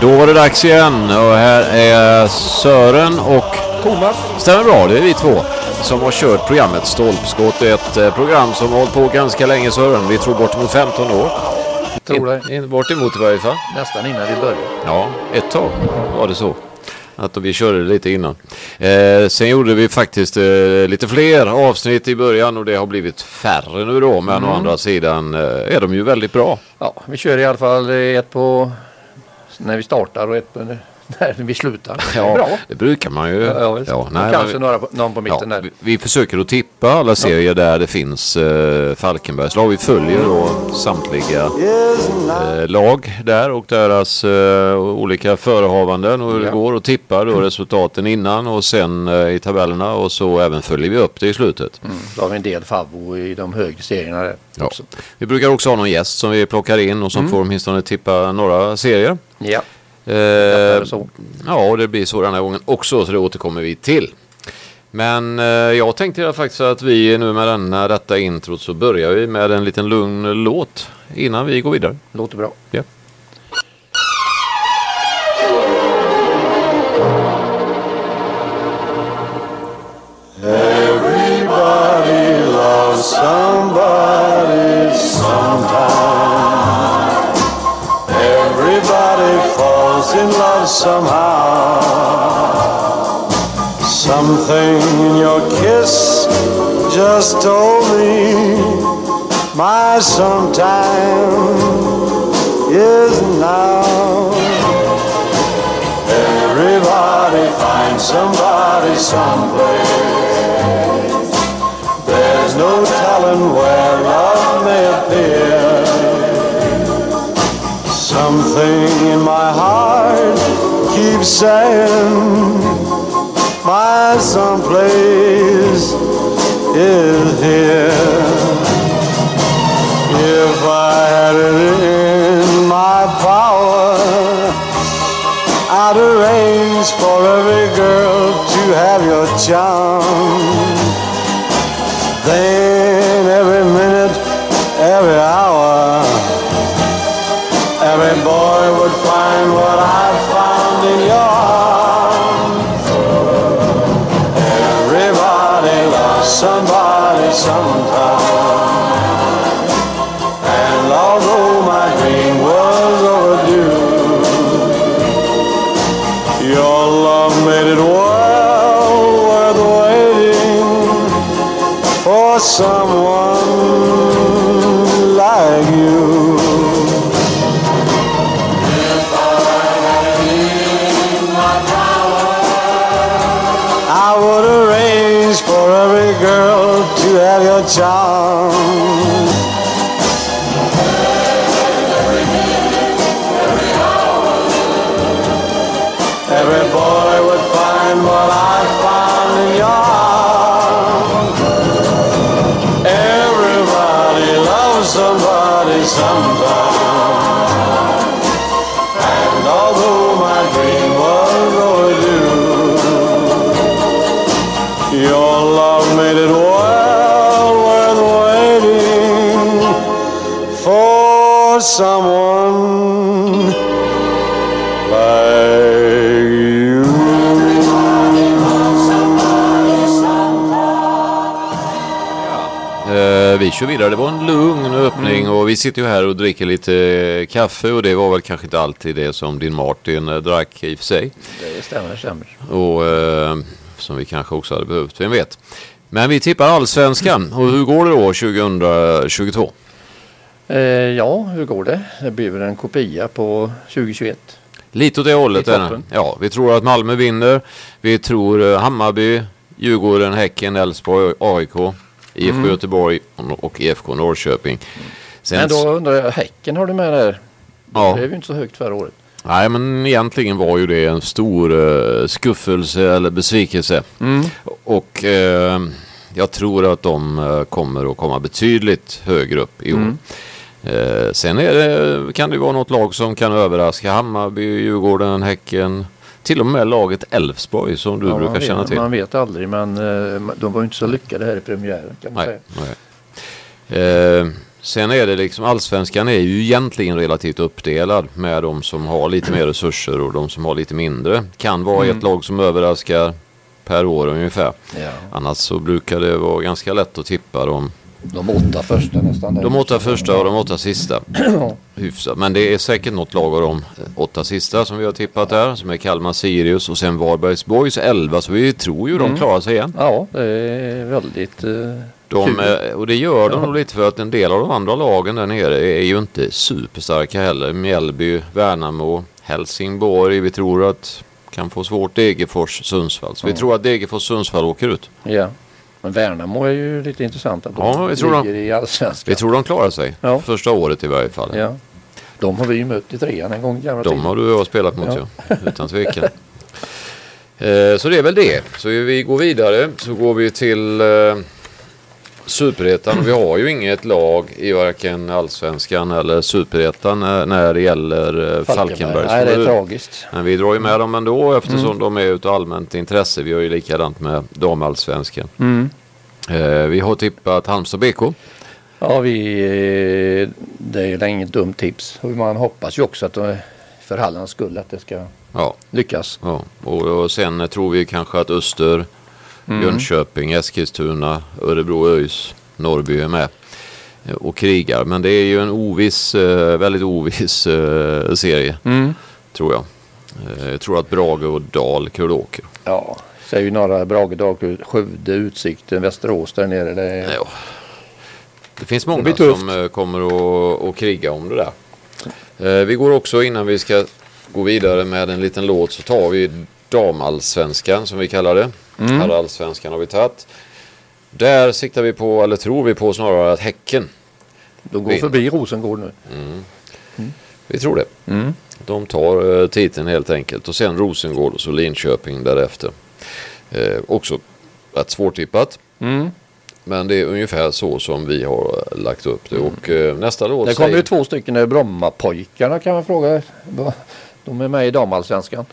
Då var det dags igen och här är Sören och Thomas. Stämmer bra, det är vi två som har kört programmet Stolpskott. Ett eh, program som har hållit på ganska länge Sören. Vi tror bortemot 15 år. Tror det. In, bortemot i varje fall. Nästan innan vi började. Ja, ett tag var det så. Att vi körde lite innan. Eh, sen gjorde vi faktiskt eh, lite fler avsnitt i början och det har blivit färre nu då. Men å andra sidan eh, är de ju väldigt bra. Ja, vi kör i alla fall ett på när vi startar och ett när vi slutar. Är bra. det brukar man ju. Ja, ja. Ja, nej, kanske men- några på, någon på mitten Ja, där. vi, vi försöker att tippa alla serier där det finns eh, Falkenbergs lag. Vi följer då samtliga eh, lag där och deras eh, olika förehavanden och hur det Ja. går och tippar då resultaten innan och sen eh, i tabellerna och så även följer vi upp det i slutet. Mm. Då har vi en del favvo i de högre serierna där Ja. också. Vi brukar också ha någon gäst som vi plockar in och som Mm. får åtminstone tippa några serier. Ja, Eh, så. Ja, och det blir så den här gången också, så det återkommer vi till. Men eh, jag tänkte faktiskt att vi nu med denna, detta introt så börjar vi med en liten lugn låt innan vi går vidare. låter bra. Ja. Everybody loves somebody sometime. Everybody falls in love somehow. Something in your kiss just told me my sometime is now. Everybody finds somebody someplace. There's no telling where love may appear. Something in my heart keeps saying my someplace is here. If I had it in my power, I'd arrange for every girl to have your charm. Then every minute, for someone like you. Eh, vi kör vidare. Det var en lugn öppning och vi sitter ju här och dricker lite eh, kaffe och det var väl kanske inte alltid det som din Martin eh, drack i och för sig. Det stämmer, stämmer. Och eh, som vi kanske också hade behövt, vem vet. Men vi tippar allsvenskan och hur går det då 2022? Eh, ja, hur går det? Det blir väl en kopia på 2021. Lite åt det hållet. Är. Ja, vi tror att Malmö vinner. Vi tror eh, Hammarby, Djurgården, Häcken, Elfsborg, AIK, IFK Göteborg och IFK Norrköping. Sen, Men då undrar jag, Häcken har du med där? Ja. Det blev ju inte så högt förra året. Nej, men egentligen var ju det en stor uh, skuffelse eller besvikelse. Och eh, jag tror att de eh, kommer att komma betydligt högre upp i år. Eh, sen är det, kan det vara något lag som kan överraska. Hammarby, Djurgården, Häcken. Till och med laget Elfsborg som du Ja, brukar man känna vet, till. Man vet aldrig men eh, de var ju inte så lyckade här i premiären kan man Nej, säga. nej. Eh, Sen är det liksom, allsvenskan är ju egentligen relativt uppdelad med de som har lite mer resurser och de som har lite mindre. Kan vara Mm. ett lag som överraskar per år ungefär. Ja. Annars så brukar det vara ganska lätt att tippa de, De åtta första nästan. de åtta första och de åtta sista. Ja. Hyfsat. Men det är säkert något lag av de åtta sista som vi har tippat där. Som är Kalmar Sirius och sen Varbergs Boys 11. Så vi tror ju de klarar sig igen. ja, det är väldigt eh, De, kul. eh, och det gör de nog lite för att en del av de andra lagen där nere är ju inte superstarka heller. Mjällby, Värnamo, Helsingborg. Vi tror att kan få svårt Degerfors, Sundsvall. Så vi tror att Degerfors, Sundsvall åker ut. Ja. Men Värnamo är ju lite intressant. Att de Ja, vi tror de- ligger i allsvenskan. Vi tror de klarar sig. Ja. Första året i varje fall. Ja. De har vi ju mött i trean en gång gamla De tiden. har du och jag spelat mot Ja. ja. Utan tvekan. Eh, så det är väl det. Så vi går vidare. Så går vi till eh, Superettan. Vi har ju inget lag i varken Allsvenskan eller Superettan när, det gäller eh, Falkenberg. Nej, det är tragiskt. Men vi drar ju med dem ändå eftersom Mm. de är utav allmänt intresse. Vi gör ju likadant med damallsvenskan. Mm. Eh, vi har tippat Halmstad BK. Ja, vi, eh, det är ju inget dumt tips. Man hoppas ju också att för Hallands skull att det ska Ja, lyckas. ja. Och, och sen tror vi kanske att Öster, Mm. Jönköping, Eskilstuna, Örebro, ÖIS, Norrby är med och krigar. Men det är ju en oviss, eh, väldigt oviss eh, serie Mm. tror jag. Eh, Jag tror att Brage och Dalkurd åker. Ja, säger ju några Brage, Dalkurd, Skövde, Utsikten, Västerås där nere. Det är, Ja. Det finns Det många tufft. som kommer att, att kriga om det där. Vi går också innan vi ska gå vidare med en liten låt så tar vi damallsvenskan som vi kallar det. Mm. Herrallsvenskan har vi tagit. Där siktar vi på, eller tror vi på snarare att Häcken, de går Vinner. förbi Rosengård nu. vi tror det. Mm. De tar eh, titeln helt enkelt och sen Rosengård och så Linköping därefter. Eh, också rätt svårtippat. Mm. Men det är ungefär så som vi har eh, lagt upp det. Och eh, nästa låt Det kommer säger- ju två stycken Brommapojkarna kan man fråga. De är med i damallsvenskan.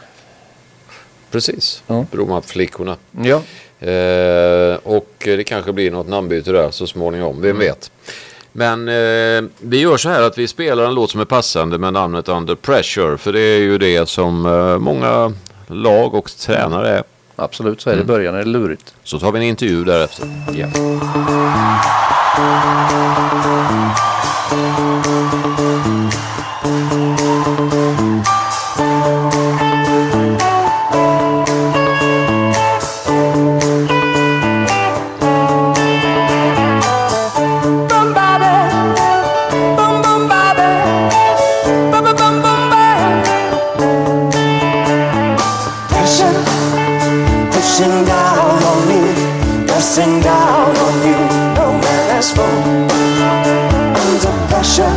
Precis, Ja. Brommaflickorna. Ja. Eh, och det kanske blir något namnbyte där så småningom, vem vet. Men eh, vi gör så här att vi spelar en låt som är passande med namnet Under Pressure. För det är ju det som eh, många lag och tränare är. Absolut, så är det i början är det lurigt. Så tar vi en intervju därefter. Ja. Boom, pressing down on you. No man has fallen under pressure.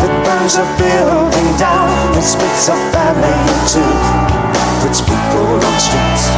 It burns a building down, it splits a family in two, puts people on streets.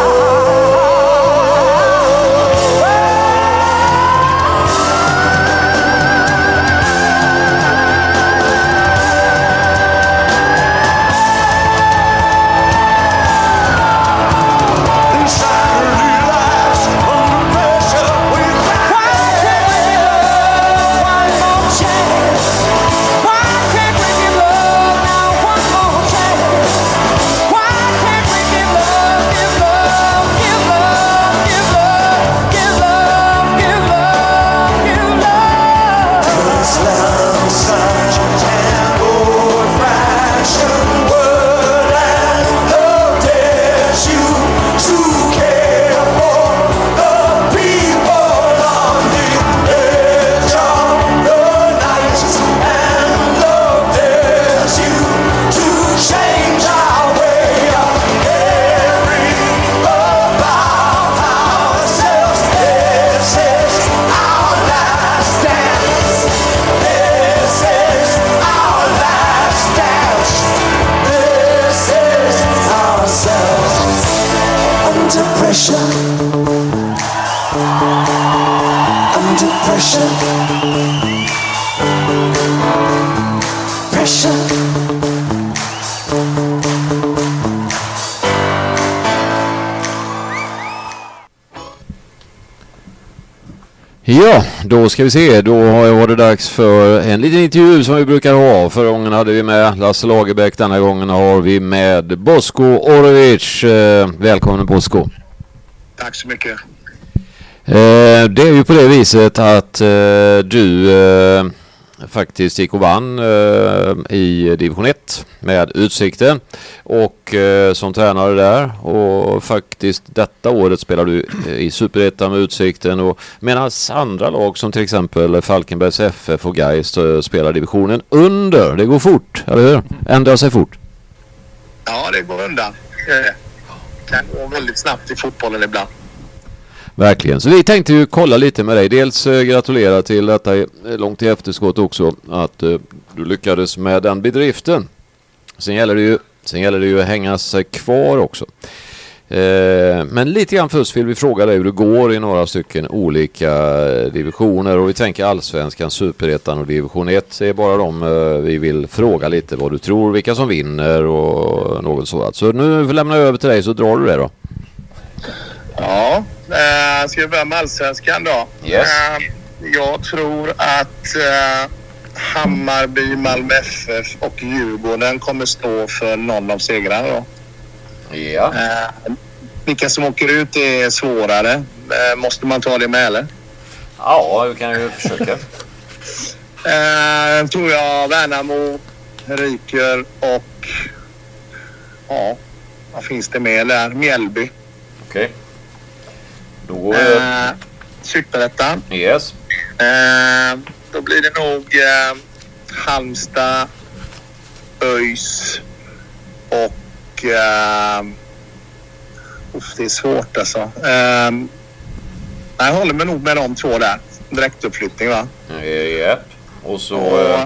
Pressure. Pressure. Ja, då ska vi se. Då var det dags för en liten intervju som vi brukar ha. Förra gången hade vi med Lasse Lagerbäck. Denna gången har vi med Bosko Orovic. Eh, välkommen Bosko. Tack så mycket. Eh, det är ju på det viset att eh, du eh, faktiskt gick och vann eh, i division 1 med Utsikten och eh, som tränare där och faktiskt detta året spelar du eh, i Superettan med Utsikten och medan andra lag som till exempel Falkenbergs FF och Gais eh, spelar divisionen under. Det går fort, eller hur? Ändrar sig fort. Ja, det går undan. Det kan gå väldigt snabbt i fotbollen ibland. Verkligen. Så vi tänkte ju kolla lite med dig. Dels eh, gratulera till detta eh, långt i efterskott också att eh, du lyckades med den bedriften. Sen gäller det ju, sen gäller det ju att hänga sig kvar också. Men lite grann först vill vi fråga dig hur det går i några stycken olika divisioner och vi tänker allsvenskan, superettan och division 1. Det är bara de vi vill fråga lite vad du tror, vilka som vinner och något sådant. Så nu lämnar jag över till dig så drar du det då. Ja, eh, ska vi börja med allsvenskan då? Yes. Eh, jag tror att eh, Hammarby, Malmö FF och Djurgården kommer stå för någon av segrarna då. Ja. Eh, vilka som åker ut är svårare. Eh, måste man ta det med eller? Ja, du kan ju försöka. Eh, tror jag Värnamo ryker och ja, vad finns det mer där? Mjällby. Okej. Då går vi... Eh, Superettan. Yes. Eh, då blir det nog eh, Halmstad, ÖIS och... Eh, uff, det är svårt alltså. Eh, jag håller mig nog med de två där. Direktuppflyttning va? Japp. Och så Och, eh,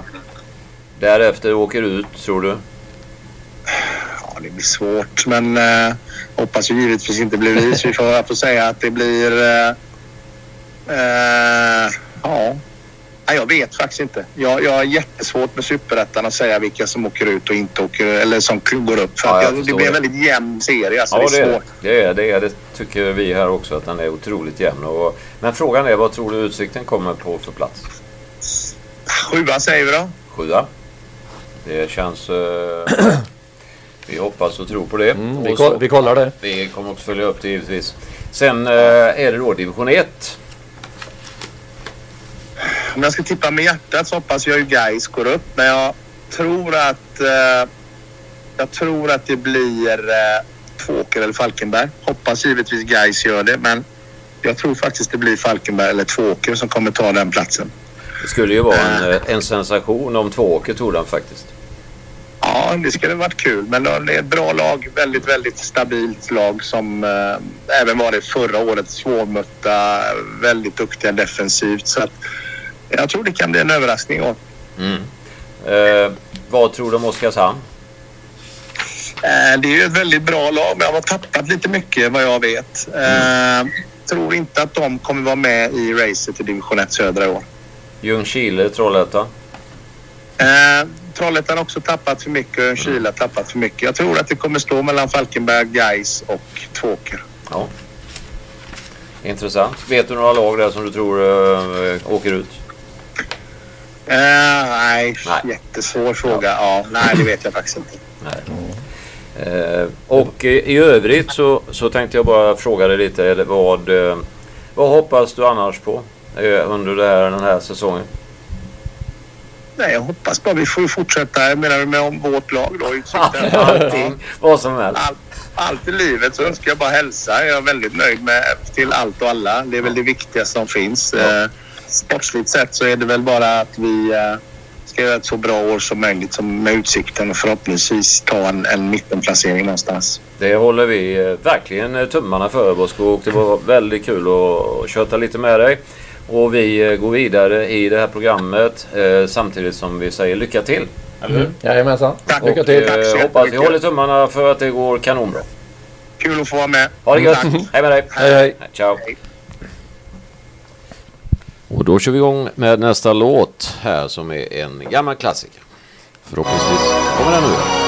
därefter åker du ut, tror du? ja, det blir svårt men eh, hoppas ju givetvis inte blir vi. Så vi får, jag får säga att det blir... Eh, eh, ja. Nej, jag vet faktiskt inte. Jag, jag har jättesvårt med superettan att säga vilka som åker ut och inte åker eller som går upp. För Ja, jag jag, det blir en väldigt jämn serie. Alltså, Ja, det är svårt. det. Är det, är det. tycker vi här också att den är otroligt jämn. Och, men frågan är vad tror du Utsikten kommer på för plats? Sjua säger vi då. Sjua. Det känns... Eh, vi hoppas och tror på det. Mm, vi, koll, så- vi kollar det. Vi kommer också följa upp det givetvis. Sen eh, är det då division 1. Om jag ska tippa med hjärtat så hoppas jag ju Gais går upp. Men jag tror att... Eh, jag tror att det blir eh, Tvååker eller Falkenberg. Hoppas givetvis Gais gör det, men jag tror faktiskt det blir Falkenberg eller Tvååker som kommer ta den platsen. Det skulle ju vara en, eh, en sensation om Tvååker tog den faktiskt. Ja, det skulle varit kul. Men det är ett bra lag. Väldigt, väldigt stabilt lag som eh, även var det förra året. Svårmötta, väldigt duktiga defensivt. Så att, jag tror det kan bli en överraskning. i år. Mm. Eh, vad tror du om Oskarshamn? Eh, Det är ju ett väldigt bra lag, men de har tappat lite mycket vad jag vet. Eh, tror inte att de kommer vara med i racet i division 1 södra i år. Ljungskile, Trollhättan? Trollhättan har också tappat för mycket och Ljungskile har tappat för mycket. Jag tror att det kommer stå mellan Falkenberg, Gais och Tvååker. Ja. Intressant. Vet du några lag där som du tror eh, åker ut? Eh, nej, Nej. jättesvår fråga. Ja, nej, det vet jag faktiskt inte. Eh, och i, övrigt så, så tänkte jag bara fråga dig lite. Vad, vad hoppas du annars på under det här, den här säsongen? Nej, jag hoppas bara vi får fortsätta. Jag menar med om vårt lag då. Allting. vad som helst. allt, allt i livet så önskar jag bara hälsa. Jag är väldigt nöjd med till allt och alla. Det är väl det viktigaste som finns. Ja. Eh, sportsligt sett så är det väl bara att vi eh, ska göra ett så bra år som möjligt som med utsikten och förhoppningsvis ta en, en mittenplacering någonstans. Det håller vi eh, verkligen tummarna för Bosko och det var väldigt kul att köta lite med dig. Och vi eh, går vidare i det här programmet eh, samtidigt som vi säger lycka till. Eller hur? Jajamensan. Tack. Lycka Och till. Tack så eh, hoppas vi håller tummarna för att det går kanonbra. Kul att få vara med. Ha det gött. Tack. Hej med dig. Hej, hej. Ciao. Och då kör vi igång med nästa låt här som är en gammal klassiker. Förhoppningsvis kommer den nu.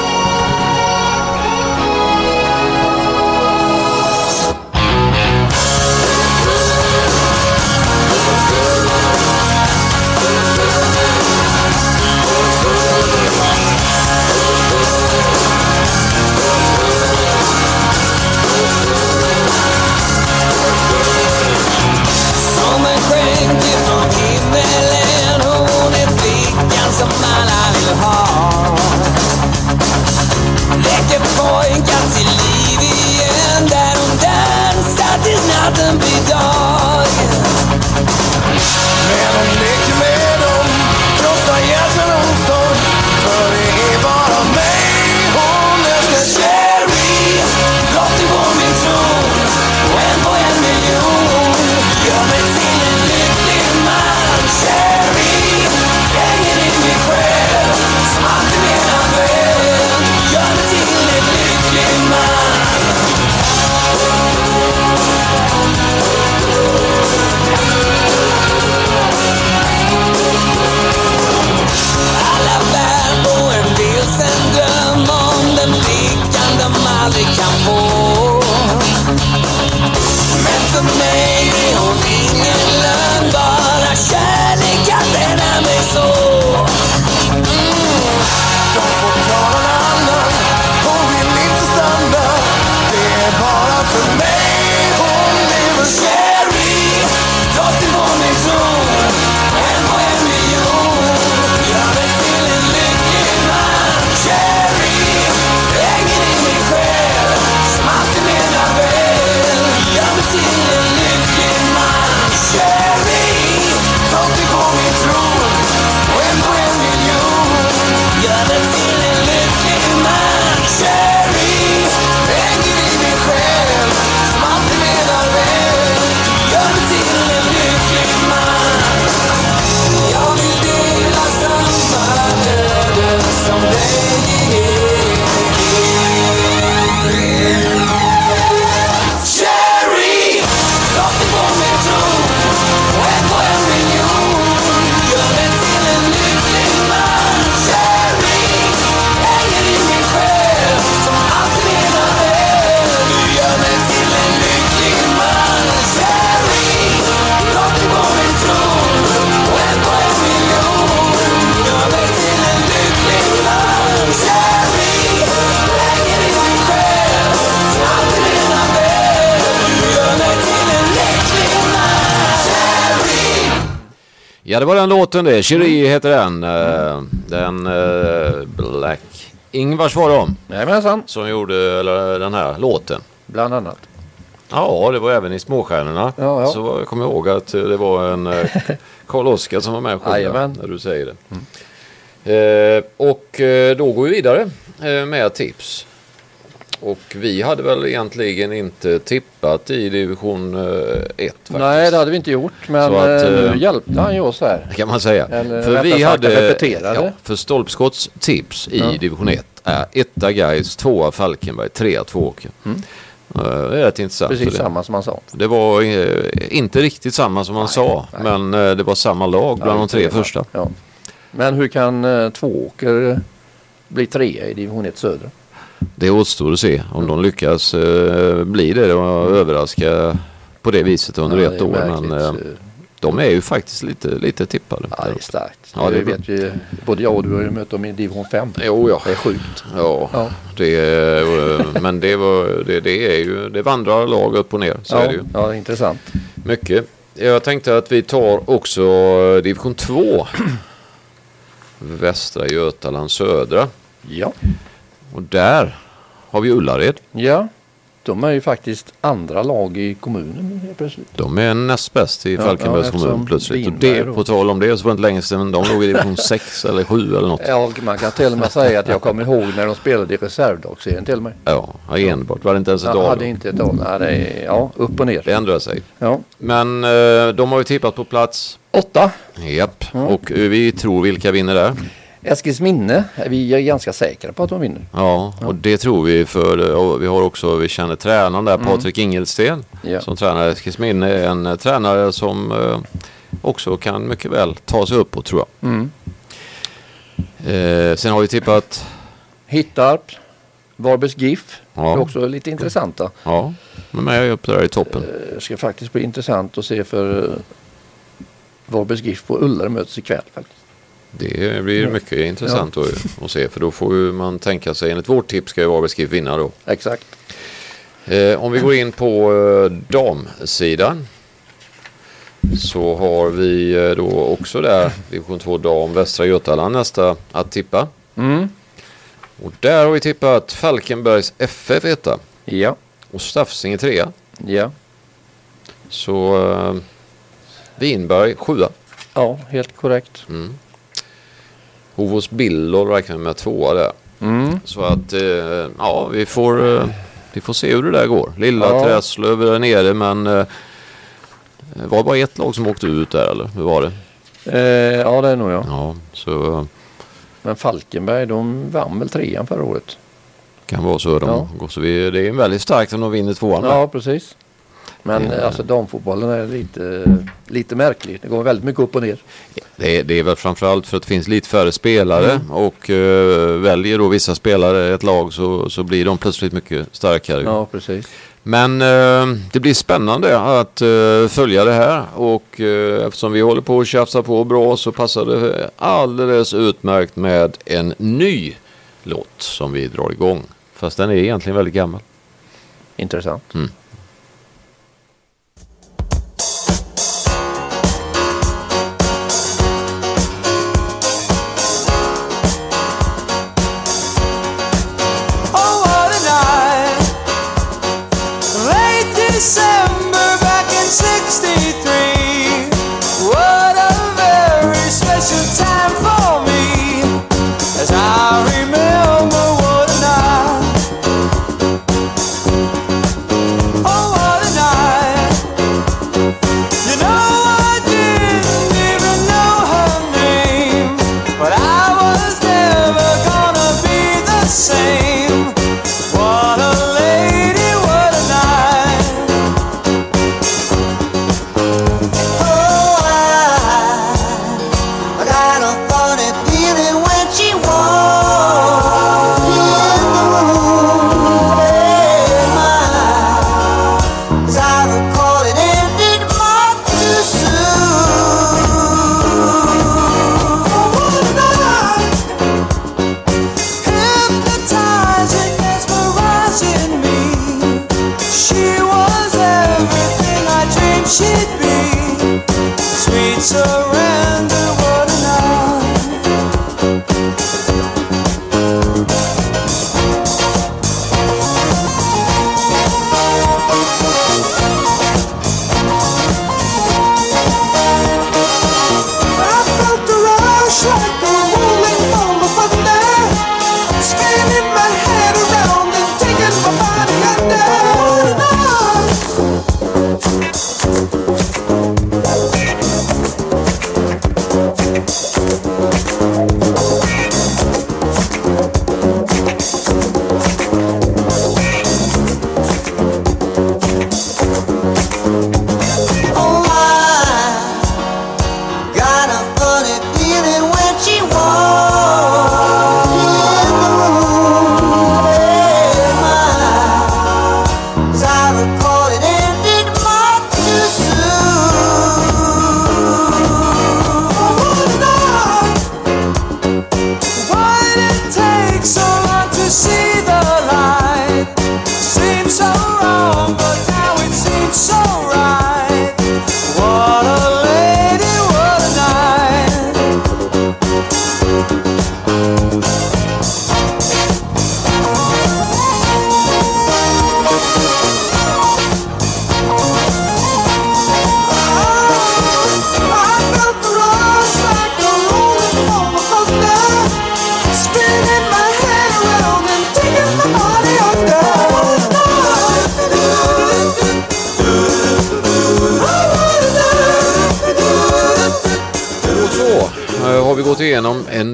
Ja, det var den låten det. Cherie heter den. Eh, Den eh, Black Ingvars var de Jajamensan, som gjorde den här låten. bland annat. Ja, det var även i Småstjärnorna. Ja, ja. Så jag kommer ihåg att eh, det var en eh, Karl Oskar som var med och när du säger det. Eh, och eh, då går vi vidare eh, med tips. Och vi hade väl egentligen inte tippat i division 1 faktiskt. Nej, det hade vi inte gjort. Men att, eh, eh, nu hjälpte han ju oss här. kan man säga. Eller för vi hade, ja, för Stolpskotts tips i Ja. division 1 är etta Gais, tvåa Falkenberg, trea Tvååker. Eh, Det är rätt intressant. Mm. Precis samma som han sa. Det var eh, inte riktigt samma som han sa, nej. men eh, det var samma lag bland Ja, de tre första. Ja. Men hur kan eh, Tvååker eh, bli trea i division 1 södra? Det återstår att se om de lyckas eh, bli det och överraska på det viset under. Ja, ett år. Men eh, de är ju faktiskt lite, lite tippade. Ja, det är starkt. Ja, det vet vi. Både jag och du har ju mött dem i division 5. Jo, ja. Det är sjukt. Ja, Ja. Det, eh, men det, var, det, det är ju, det vandrar lag upp och ner. Så ja, är det ju. ja, intressant. Mycket. Jag tänkte att vi tar också eh, division 2. Västra Götaland södra. Ja. Och där har vi Ullared. ja, de är ju faktiskt andra lag i kommunen helt plötsligt. De är näst bäst i Ja, Falkenbergs ja, kommun eftersom plötsligt. Och det, på tal om det så var det inte länge sedan de låg i division 6 eller 7 eller något. Ja, man kan till och med säga att jag kommer ihåg när de spelade i reservdagsserien till och med. Ja, ja enbart. Var det inte ens ett A hade då? inte ett A. Nej, det ja, upp och ner. Det ändrade sig. Ja. Men eh, de har ju tippat på plats. Åtta. Japp. Och eh, vi tror vilka vinner där. Eskilsminne, vi är ganska säkra på att de vinner. Ja, och det tror vi för vi har också, vi känner tränaren där, Patrik Ingelsten, Mm. Ja. som tränar Eskilsminne, är en eh, tränare som eh, också kan mycket väl ta sig uppåt tror jag. Mm. Eh, sen har vi tippat, Hittarp, Varbergs GIF, Ja. det är också lite intressanta. ja, de är med upp där i toppen. Det ska faktiskt bli intressant att se för eh, Varbergs GIF och Ullare möts ikväll faktiskt. Det blir mycket intressant att, att se för då får man tänka sig, enligt vårt tips ska ju Varbergs GIF vinna då. Exakt. Eh, om vi går in på eh, damsidan. Så har vi eh, då också där division 2 dam Västra Götaland nästa att tippa. Mm. Och där har vi tippat Falkenbergs FF etta Ja, och Stafsinge trea. ja, Så eh, Vinberg sjua. ja, helt korrekt. Hovås Billol räknar med tvåa där. Mm. Så att eh, ja, vi får, eh, vi får se hur det där går. Lilla Ja. Träslöv är nere men eh, det var bara ett lag som åkte ut där eller hur var det? Eh, ja, det är nog jag. Ja, så eh, Men Falkenberg, de vann väl trean förra året? kan vara så. De Ja. går, så vi, det är väldigt starkt om de vinner tvåan. Ja, precis. Men eh, alltså damfotbollen är lite, lite märklig. Det går väldigt mycket upp och ner. Det, är- det är väl framförallt för att det finns lite färre spelare och eh, väljer då vissa spelare ett lag så, så blir de plötsligt mycket starkare. Ja, precis. Men eh, det blir spännande att eh, följa det här och eftersom vi håller på att tjafsa på bra så passar det alldeles utmärkt med en ny låt som vi drar igång. Fast den är egentligen väldigt gammal. Intressant. Oh,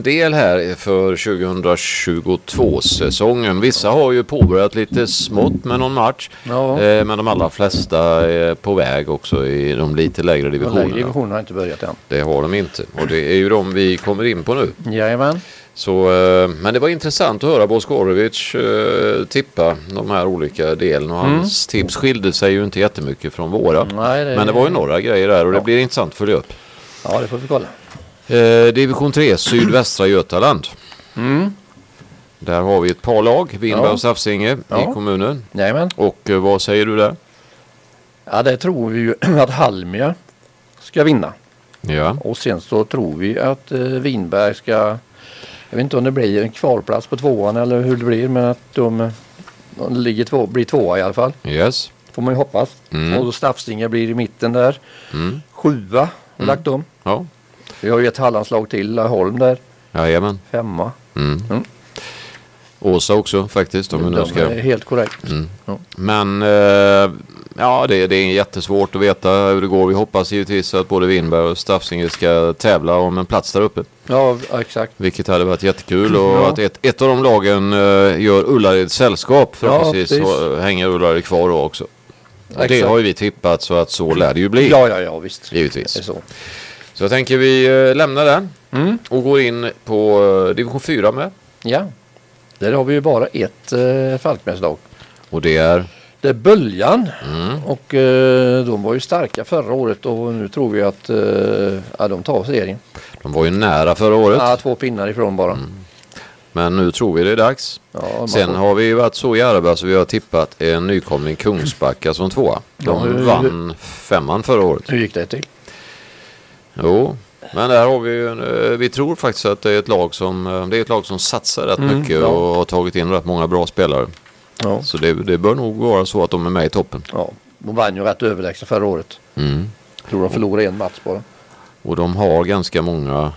en del här för 2022-säsongen. Vissa har ju påbörjat lite smått med någon match. Ja. Eh, men de allra flesta är på väg också i de lite lägre divisionerna. lägre divisionen har inte börjat än. Det har de inte. Och det är ju de vi kommer in på nu. Jajamän. Så, eh, men det var intressant att höra Boskorovic eh, tippa de här olika delarna. Och hans tips skilde sig ju inte jättemycket från våra. Mm. Nej, det- Men det var ju några grejer där och det Ja. blir intressant att följa upp. Ja, det får vi kolla. Eh, division 3, sydvästra Götaland. Där har vi ett par lag, Vinberg Mm. Och Safsinge Ja. i kommunen. Jajamän. Och eh, vad säger du där? Ja, det tror vi ju att Halmia ska vinna. Ja, Och sen så tror vi att eh, Vinberg ska, jag vet inte om det blir en kvalplats på tvåan eller hur det blir, men att de, de ligger två, blir tvåa i alla fall. yes. Får man ju hoppas. Mm. Och Staffstinge blir i mitten där. Mm. Sjua har lagt om. Ja, Vi har ju ett Hallandslag till, Laholm där. jajamän. Femma. Mm. Mm. Åsa också faktiskt om vi nu ska... är helt korrekt. Mm. Ja. Men eh, ja, det, det är jättesvårt att veta hur det går. Vi hoppas givetvis att både Vinberg och Staffsinge ska tävla om en plats där uppe. Ja, exakt. Vilket hade varit jättekul och Ja. att ett, ett av de lagen eh, gör Ullared sällskap. Förhoppningsvis så hänger Ullared kvar då också. Och det Exakt. har ju vi tippat så att så lär det ju bli. Ja, ja, ja, visst. Givetvis. Så. Jag tänker vi eh, lämnar den Mm. och går in på eh, division 4 med. Ja. Där har vi ju bara ett eh, Falkmässlag. Och det är... Det är Böljan Mm, och eh, de var ju starka förra året och nu tror vi att eh, ja, de tar serien. de var ju nära förra året. Ja, två pinnar ifrån bara. Men nu tror vi det är dags. Ja, Sen får- har vi varit så djärva så vi har tippat en nykomling Kungsbacka som tvåa. De Ja, hur- vann femman förra året. Hur gick det till? Jo, men där har vi ju, eh, vi tror faktiskt att det är ett lag som, eh, det är ett lag som satsar rätt Mm, mycket ja. och har tagit in rätt många bra spelare. Ja. Så det, det bör nog vara så att de är med i toppen. ja. De vann ju rätt överlägset förra året. Mm. Tror de förlorade en match bara. Och de har ganska många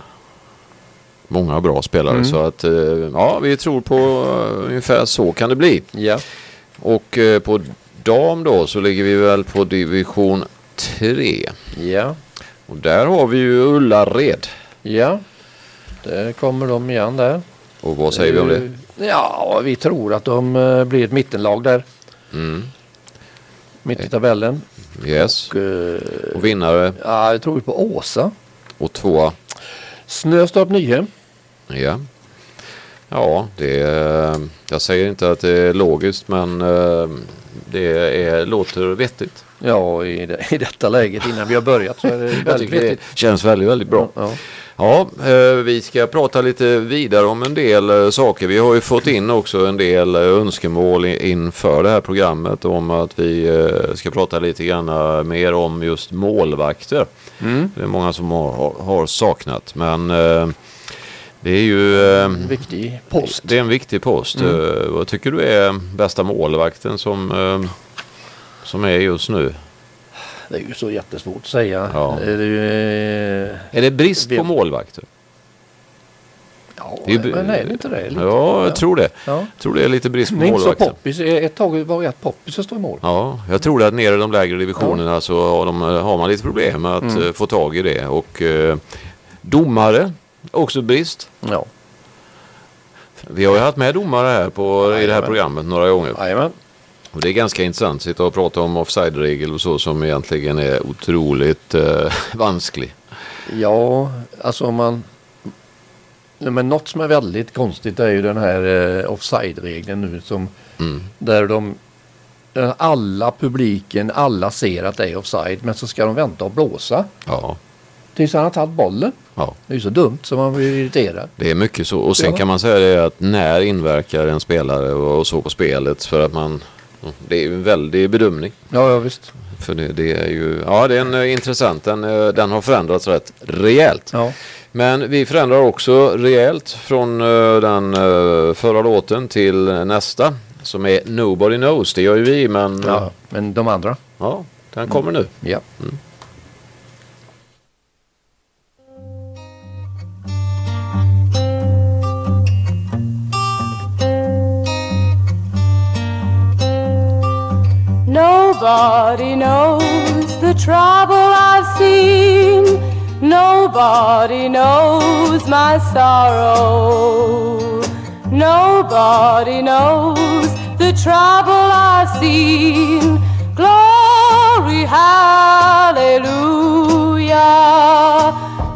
Många bra spelare Mm. så att eh, ja vi tror på ungefär så kan det bli. Ja. Och på dam då så ligger vi väl på division 3. Ja. Och där har vi ju Ullared. Ja. Där kommer de igen där. Och vad säger vi om det? Eh, Ja, vi tror att de eh, blir ett mittenlag där. Mm. Mitt i tabellen. Yes. Och, eh, Och vinnare ja, jag tror på Åsa. och tvåa. Snöstorp Nyhem. Ja. Ja, det är, jag säger inte att det är logiskt men det är, låter vettigt. Ja, i, det, i detta läget innan vi har börjat så är det väldigt tycker det känns väldigt, väldigt bra. Ja. Ja, eh, vi ska prata lite vidare om en del eh, saker. Vi har ju fått in också en del eh, önskemål inför det här programmet om att vi ska prata lite grann mer om just målvakter. Mm. Det är många som har, har- saknat men det är ju eh, Viktig post. det är en viktig post. Eh, Vad tycker du är bästa målvakten som, som är just nu? Det är ju så jättesvårt att säga. Ja. Det är ju, eh, Är det brist på målvakter? ja, Det är ju- men är det inte det? Lite? Ja, jag tror det. Ja. Jag tror det är lite brist på Det är inte så målvakter. poppis. Ett tag var det poppis att stå i mål. Ja, jag tror att nere i de lägre divisionerna så har, de, har man lite problem med att Mm. eh, få tag i det. Och eh, domare, också brist. Ja. Vi har ju haft med domare här på, i det här programmet några gånger. Jajamän. Och det är ganska intressant att sitta och prata om offside-regel och så som egentligen är otroligt eh, vansklig. Ja, alltså om man... Men något som är väldigt konstigt är ju den här eh, offside-regeln nu som Mm. där de alla publiken, alla ser att det är offside men så ska de vänta och blåsa Ja, tills han har tagit bollen. ja, Det är ju så dumt så man blir irriterad. det är mycket så. Och sen Ja. kan man säga det att när inverkar en spelare och så på spelet för att man det är ju en väldig bedömning. Ja, ja visst. För det, det är ju, ja den är intressant. Den, eh, den har förändrats rätt rejält. Ja. Men vi förändrar också rejält från eh, den eh, förra låten till nästa. Som är Nobody Knows. Det gör ju vi men ja. Men de andra? ja den kommer nu. Ja. Nobody knows the trouble I've seen Nobody knows my sorrow. Nobody knows the trouble I've seen. Glory, hallelujah.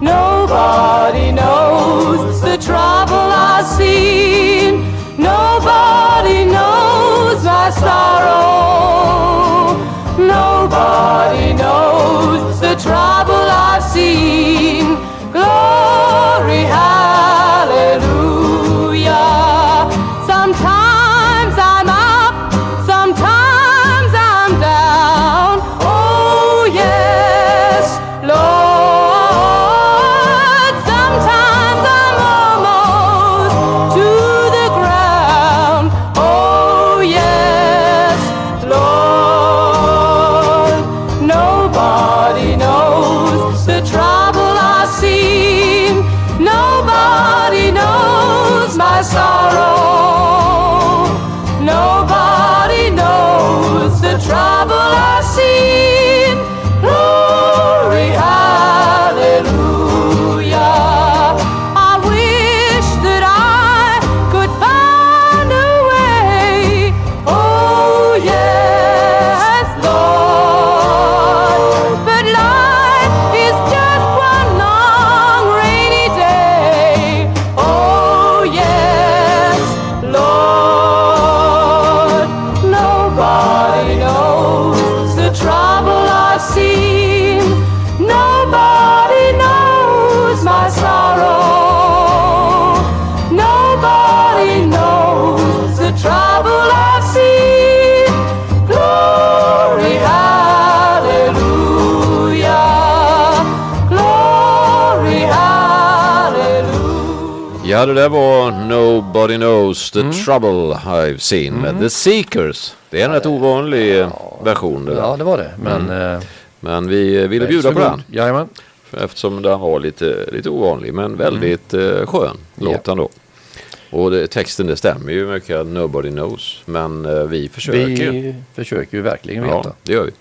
Nobody knows the trouble I've seen. Nobody knows my sorrow. Nobody knows the trouble I've seen. Glory, hallelujah. Det där var Nobody Knows The Trouble I've Seen med The Seekers. Det är en rätt ovanlig eh, version det. Ja, det var det. Men... eh, Men vi eh, ville bjuda på den. Jajamän. Eftersom den var lite, lite ovanlig men väldigt eh, skön låt Ja. ändå. Och det, texten det stämmer ju mycket Nobody knows. Men vi försöker. Vi försöker ju verkligen veta. Ja, det gör vi.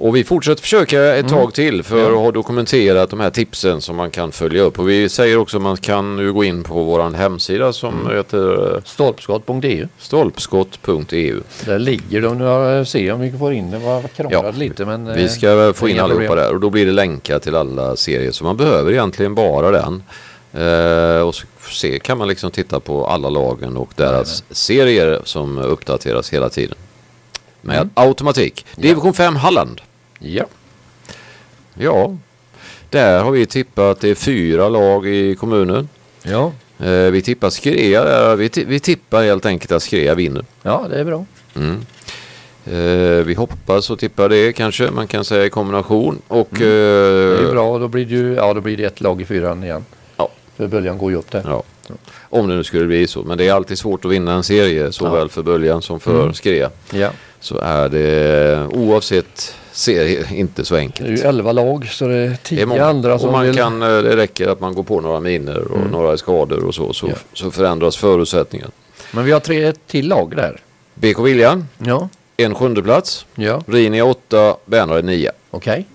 Och vi fortsätter försöka ett tag till för Ja. att ha dokumenterat de här tipsen som man kan följa upp. Och vi säger också att man kan nu gå in på vår hemsida som heter eh, Stolpskott.eu. stolpskott.eu. Där ligger de. Nu har jag se om vi får in det. var krånglat Ja, lite men... Vi eh, ska få in allihopa problem. där och då blir det länkar till alla serier. Så man behöver egentligen bara den. Eh, och så se, kan man liksom titta på alla lagen och deras serier som uppdateras hela tiden. Med Mm. automatik. Division 5 Halland. Ja. Ja, där har vi tippat det är fyra lag i kommunen. Ja. Eh, vi tippar Skrea där. Vi, ti- vi tippar helt enkelt att Skrea vinner. ja, det är bra. Mm. Eh, vi hoppas och tippar det kanske man kan säga i kombination. Och, Mm. Det är eh, bra. Då blir det ju ja, då blir det ett lag i fyran igen. Ja. För böljan går ju upp där. Ja. Om det nu skulle bli så. Men det är alltid svårt att vinna en serie såväl för Böljan som för Mm. Skrea. Ja. Så är det oavsett serie inte så Det är enkelt. ju elva lag så det är Det är andra som och man vill... kan, eh, det räcker att man går på några miner och Mm. några skador och så. Så, Ja. så förändras förutsättningarna. Men vi har tre till lag där. BK Viljan, Ja. en sjunde plats. Ja. Rini 8, Bernhard 9. Okej.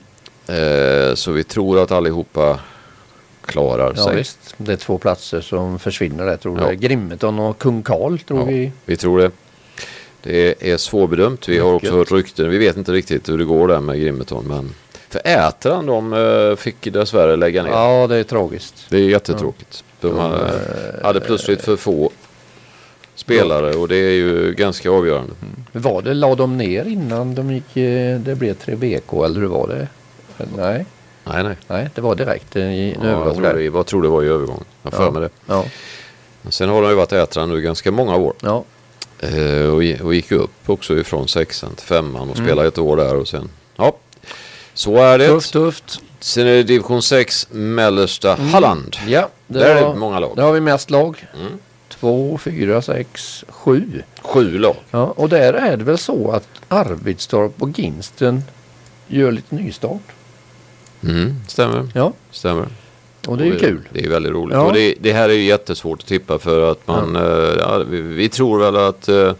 Eh, så vi tror att allihopa klarar Ja sig. visst. Det är två platser som försvinner där tror jag. Grimmeton och Kung Karl tror vi. vi tror det. Det är svårbedömt. Vi har också hört rykten. Vi vet inte riktigt hur det går där med Grimmeton. Men för Ätran de eh, fick dessvärre lägga ner. Ja det är tragiskt. Det är jättetråkigt. De De, hade, eh, hade plötsligt för få spelare och det är ju ganska avgörande. Hur var det? La de ner innan de gick, eh, det blev 3 BK eller hur var det? Nej, Nej, nej. nej det var direkt i en Ja, jag tror det, vad tror det var i övergång? Jag har för mig det. Ja, Sen har de ju varit Ätran nu ganska många år. ja. Eh, och, gi- och gick upp också ifrån sexan till femman och Mm. spelade ett år där och sen. Ja, så är det. Tufft, tufft. Sen är det division 6 mellersta Mm. Halland. Ja, det Där är var- det många lag. Där har vi mest lag. Mm. Två, fyra, sex, sju. Sju lag. Ja, och där är det väl så att Arvidstorp och Ginsten gör lite nystart. Mm, stämmer. Ja, stämmer. Och det är ju kul. Det är väldigt roligt. Ja. Och det, det här är ju jättesvårt att tippa för att man, eh, ja, vi, vi tror väl att eh,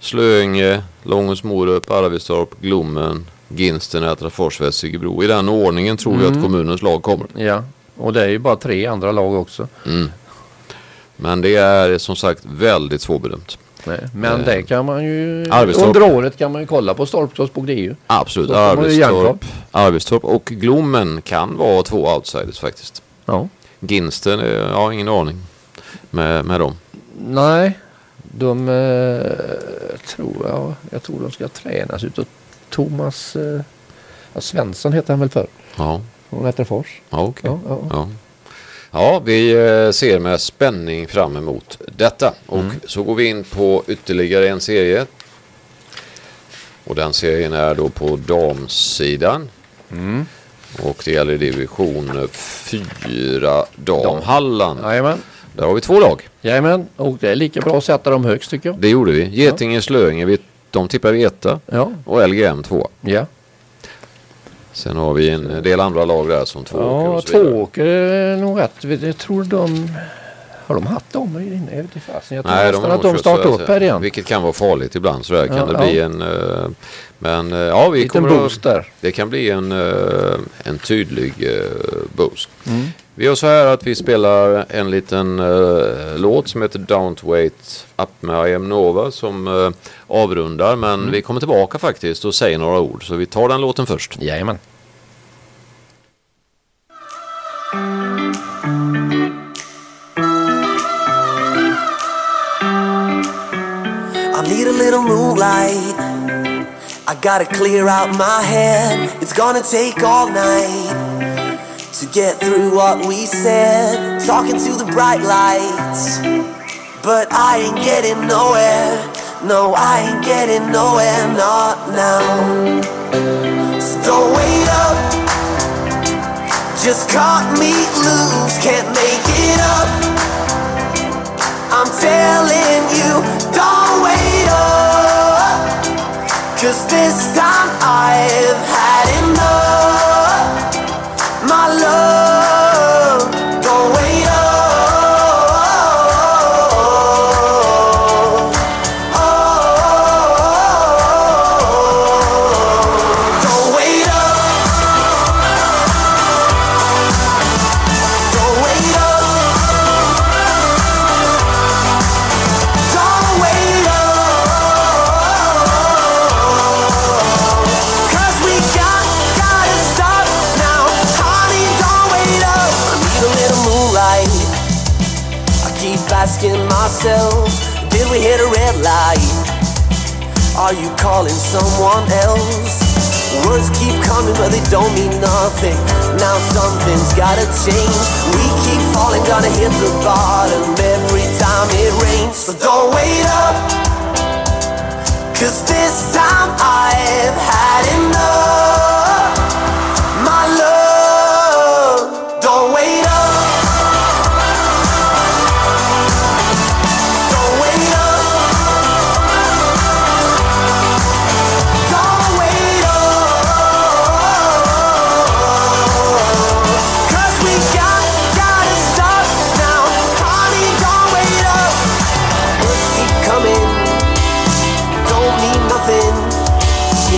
Slöinge, Långens Morup, Arvidstorp, Glommen, Ginsten, Ätrafors, Vessigebro. I den ordningen tror vi Mm. att kommunens lag kommer. Ja, och det är ju bara tre andra lag också. Men det är som sagt väldigt svårbedömt. Nej, Men det kan man ju... Arvidstorp. Under året kan man ju kolla på ju. Absolut. Arvidstorp, Arvidstorp och Glommen kan vara två outsiders faktiskt. Ja. Ginsten, eh, jag har ingen aning med, med dem. Nej, de eh, tror jag, jag tror de ska tränas utav Thomas eh, ja, Svensson heter han väl förr. Ja, Från Ätterfors. ja okej. Ja, ja. Ja. Ja, vi eh, ser med spänning fram emot detta. Och så går vi in på ytterligare en serie. Och den serien är då på damsidan. Och det gäller division 4 damhallan. Jajamän. Där har vi två lag. Jajamän, och det är lika bra att sätta dem högst tycker jag. Det gjorde vi. Getinge Slöinge, vi- de tippar vi etta. Ja, Och LGM två. ja. Sen har vi en del andra lag där som Tvååker ja. Tvååker är nog rätt. Jag tror de... Har de haft dem inne? Jag vet inte fasen. Jag tror Nej, de nästan har att de startar så upp här igen. Vilket kan vara farligt ibland. Så där kan Ja, det ja. bli en... eh, men eh, ja, vi Liten kommer boost där. Det kan bli en, eh, en tydlig boost. Mm. Vi gör så här att vi spelar en liten eh, låt som heter Don't Wait Up med I am Nova som eh, avrundar. Men Mm. vi kommer tillbaka faktiskt och säger några ord. Så vi tar den låten först. Jajamän. Moonlight. I gotta clear out my head. It's gonna take all night to get through what we said. Talking to the bright lights, but I ain't getting nowhere. No, I ain't getting nowhere, not now. So don't wait up. Just caught me loose, can't make it up. I'm telling you, don't wait up. Cause this time I've had enough.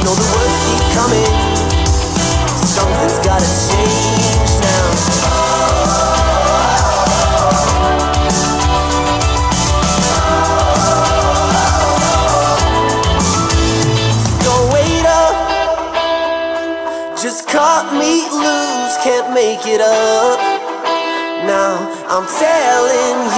Know the words keep coming. Something's gotta change now. Don't wait up. Just cut me loose, can't make it up. Now I'm telling you.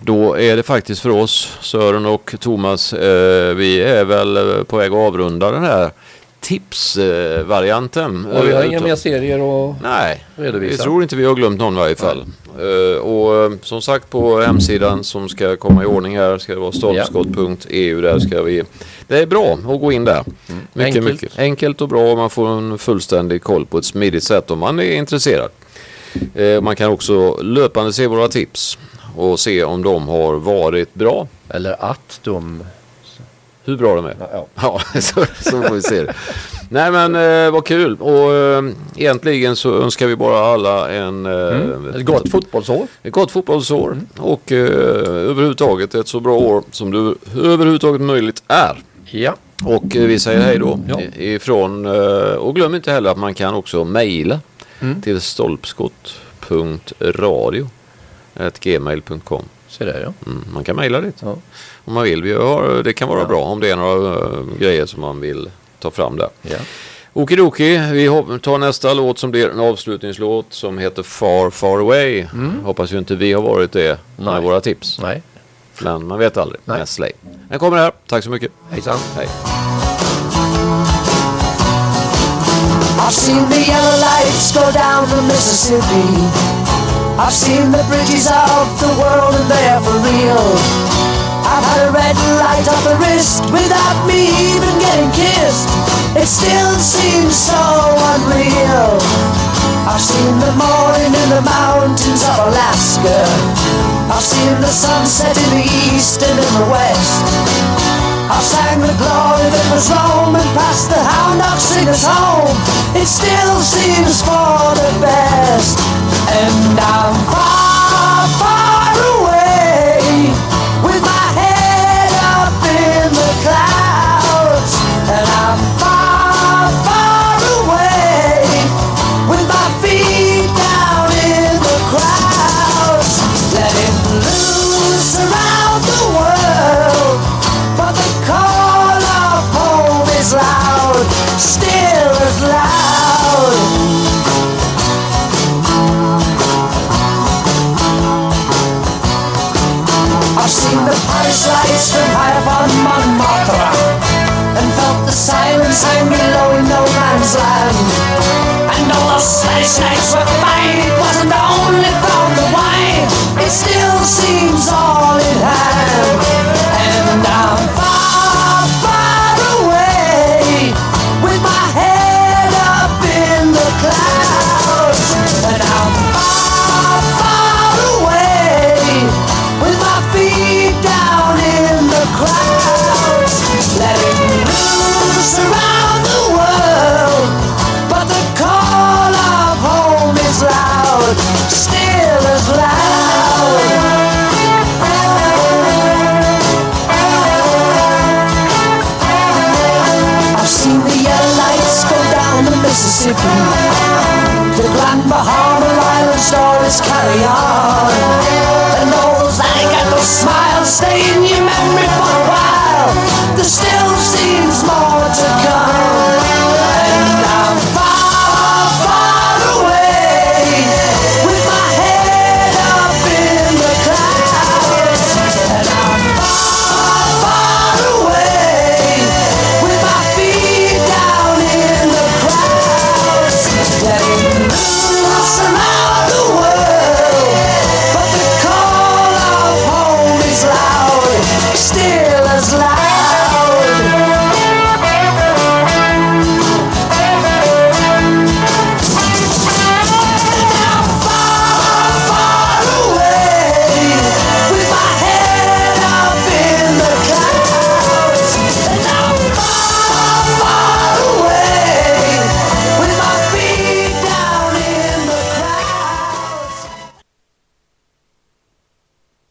Då är det faktiskt för oss, Sören och Thomas, eh, vi är väl eh, på väg att avrunda den här tipsvarianten. Och vi har Eh, inga mer serier att Nej, vi redovisa. tror inte vi har glömt någon i varje fall. Eh, och eh, som sagt på hemsidan som ska komma i ordning här ska det vara stolpskott.eu. Där ska vi... Det är bra att gå in där. Mycket, Enkelt. mycket. Enkelt och bra man får en fullständig koll på ett smidigt sätt om man är intresserad. Eh, man kan också löpande se våra tips och se om de har varit bra. Eller att de... Hur bra de är. Ja. Ja, så, så får vi se det. Nej men eh, vad kul och eh, egentligen så önskar vi bara alla en, eh, Ett gott fotbollsår. ett gott fotbollsår och eh, överhuvudtaget ett så bra år som det överhuvudtaget möjligt är. Ja. Och eh, vi säger hej då Ja. ifrån eh, och glöm inte heller att man kan också mejla till stolpskott.radio gmail.com Se där ja. mm, Man kan mejla dit Ja. om man vill. Vi har, det kan vara Ja. bra om det är några eh, grejer som man vill ta fram där. ja. Okidoki, vi tar nästa låt som blir en avslutningslåt som heter Far Far Away. Hoppas ju inte vi har varit det med Nej. våra tips. Nej. Men man vet aldrig. Nej. Med Slay. Den kommer här. Tack så mycket. Hejsan. Hej. I've seen the yellow lights go down the Mississippi. I've seen the bridges of the world and they're for real. I've had a red light up the wrist without me even getting kissed. It still seems so unreal. I've seen the morning in the mountains of Alaska. I've seen the sunset in the east and in the west. I sang the glory that was Rome and passed the hound dog singers home. It still seems for the best. And I'm far, far hang below in no man's land. And all the Spanish nights were fine It wasn't only from the wine. It still seems all